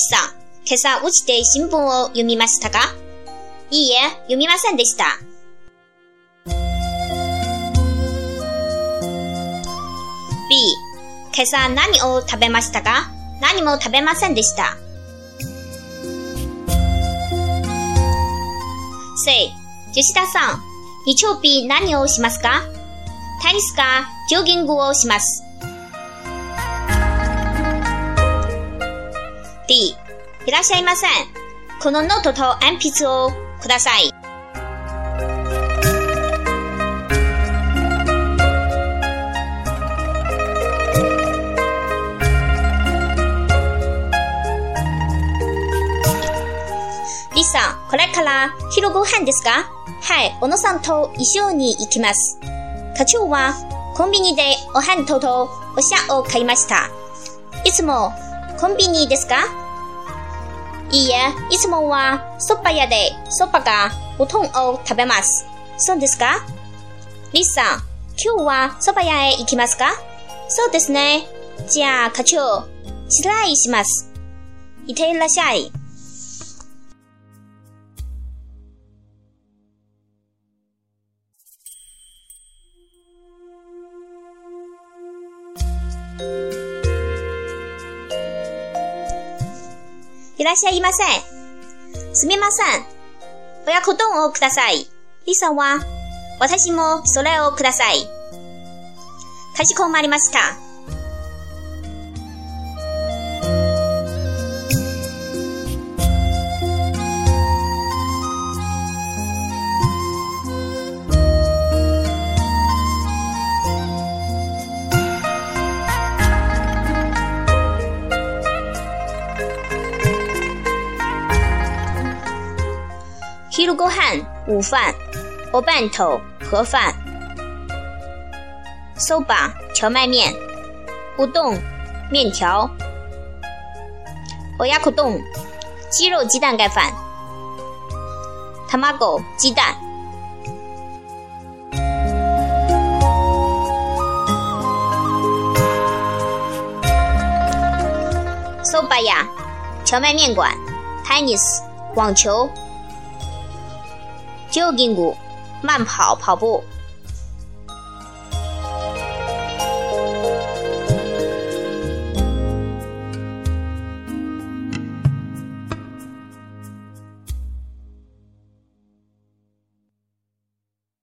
さん、今朝起きて新聞を読みましたか？いいえ、読みませんでした。B、今朝何を食べましたか？何も食べませんでした。C、吉田さん、日曜日何をしますか？テニスかジョギングをします。D、いらっしゃいません。このノートと鉛筆をください。D さん、これから昼ご飯ですか？はい、小野さんと一緒に行きます。課長はコンビニでお弁当ととお茶を買いました。いつもコンビニですか？いいえ、いつもはそば屋でそばがうどんを食べます。そうですかリスさん、今日はそば屋へ行きますかそうですね。じゃあ課長、失礼します。いってらっしゃい。いらっしゃいませ。すみません。親子丼をください。リサは、私もそれをください。かしこまりました。昼ご飯、午飯、お弁当、盒飯。そば、荞麦面。うどん、面条。親子丼、鸡肉鸡蛋盖饭。卵、鸡蛋。そば屋、荞麦面馆，tennis，网球。 就筋骨慢跑跑步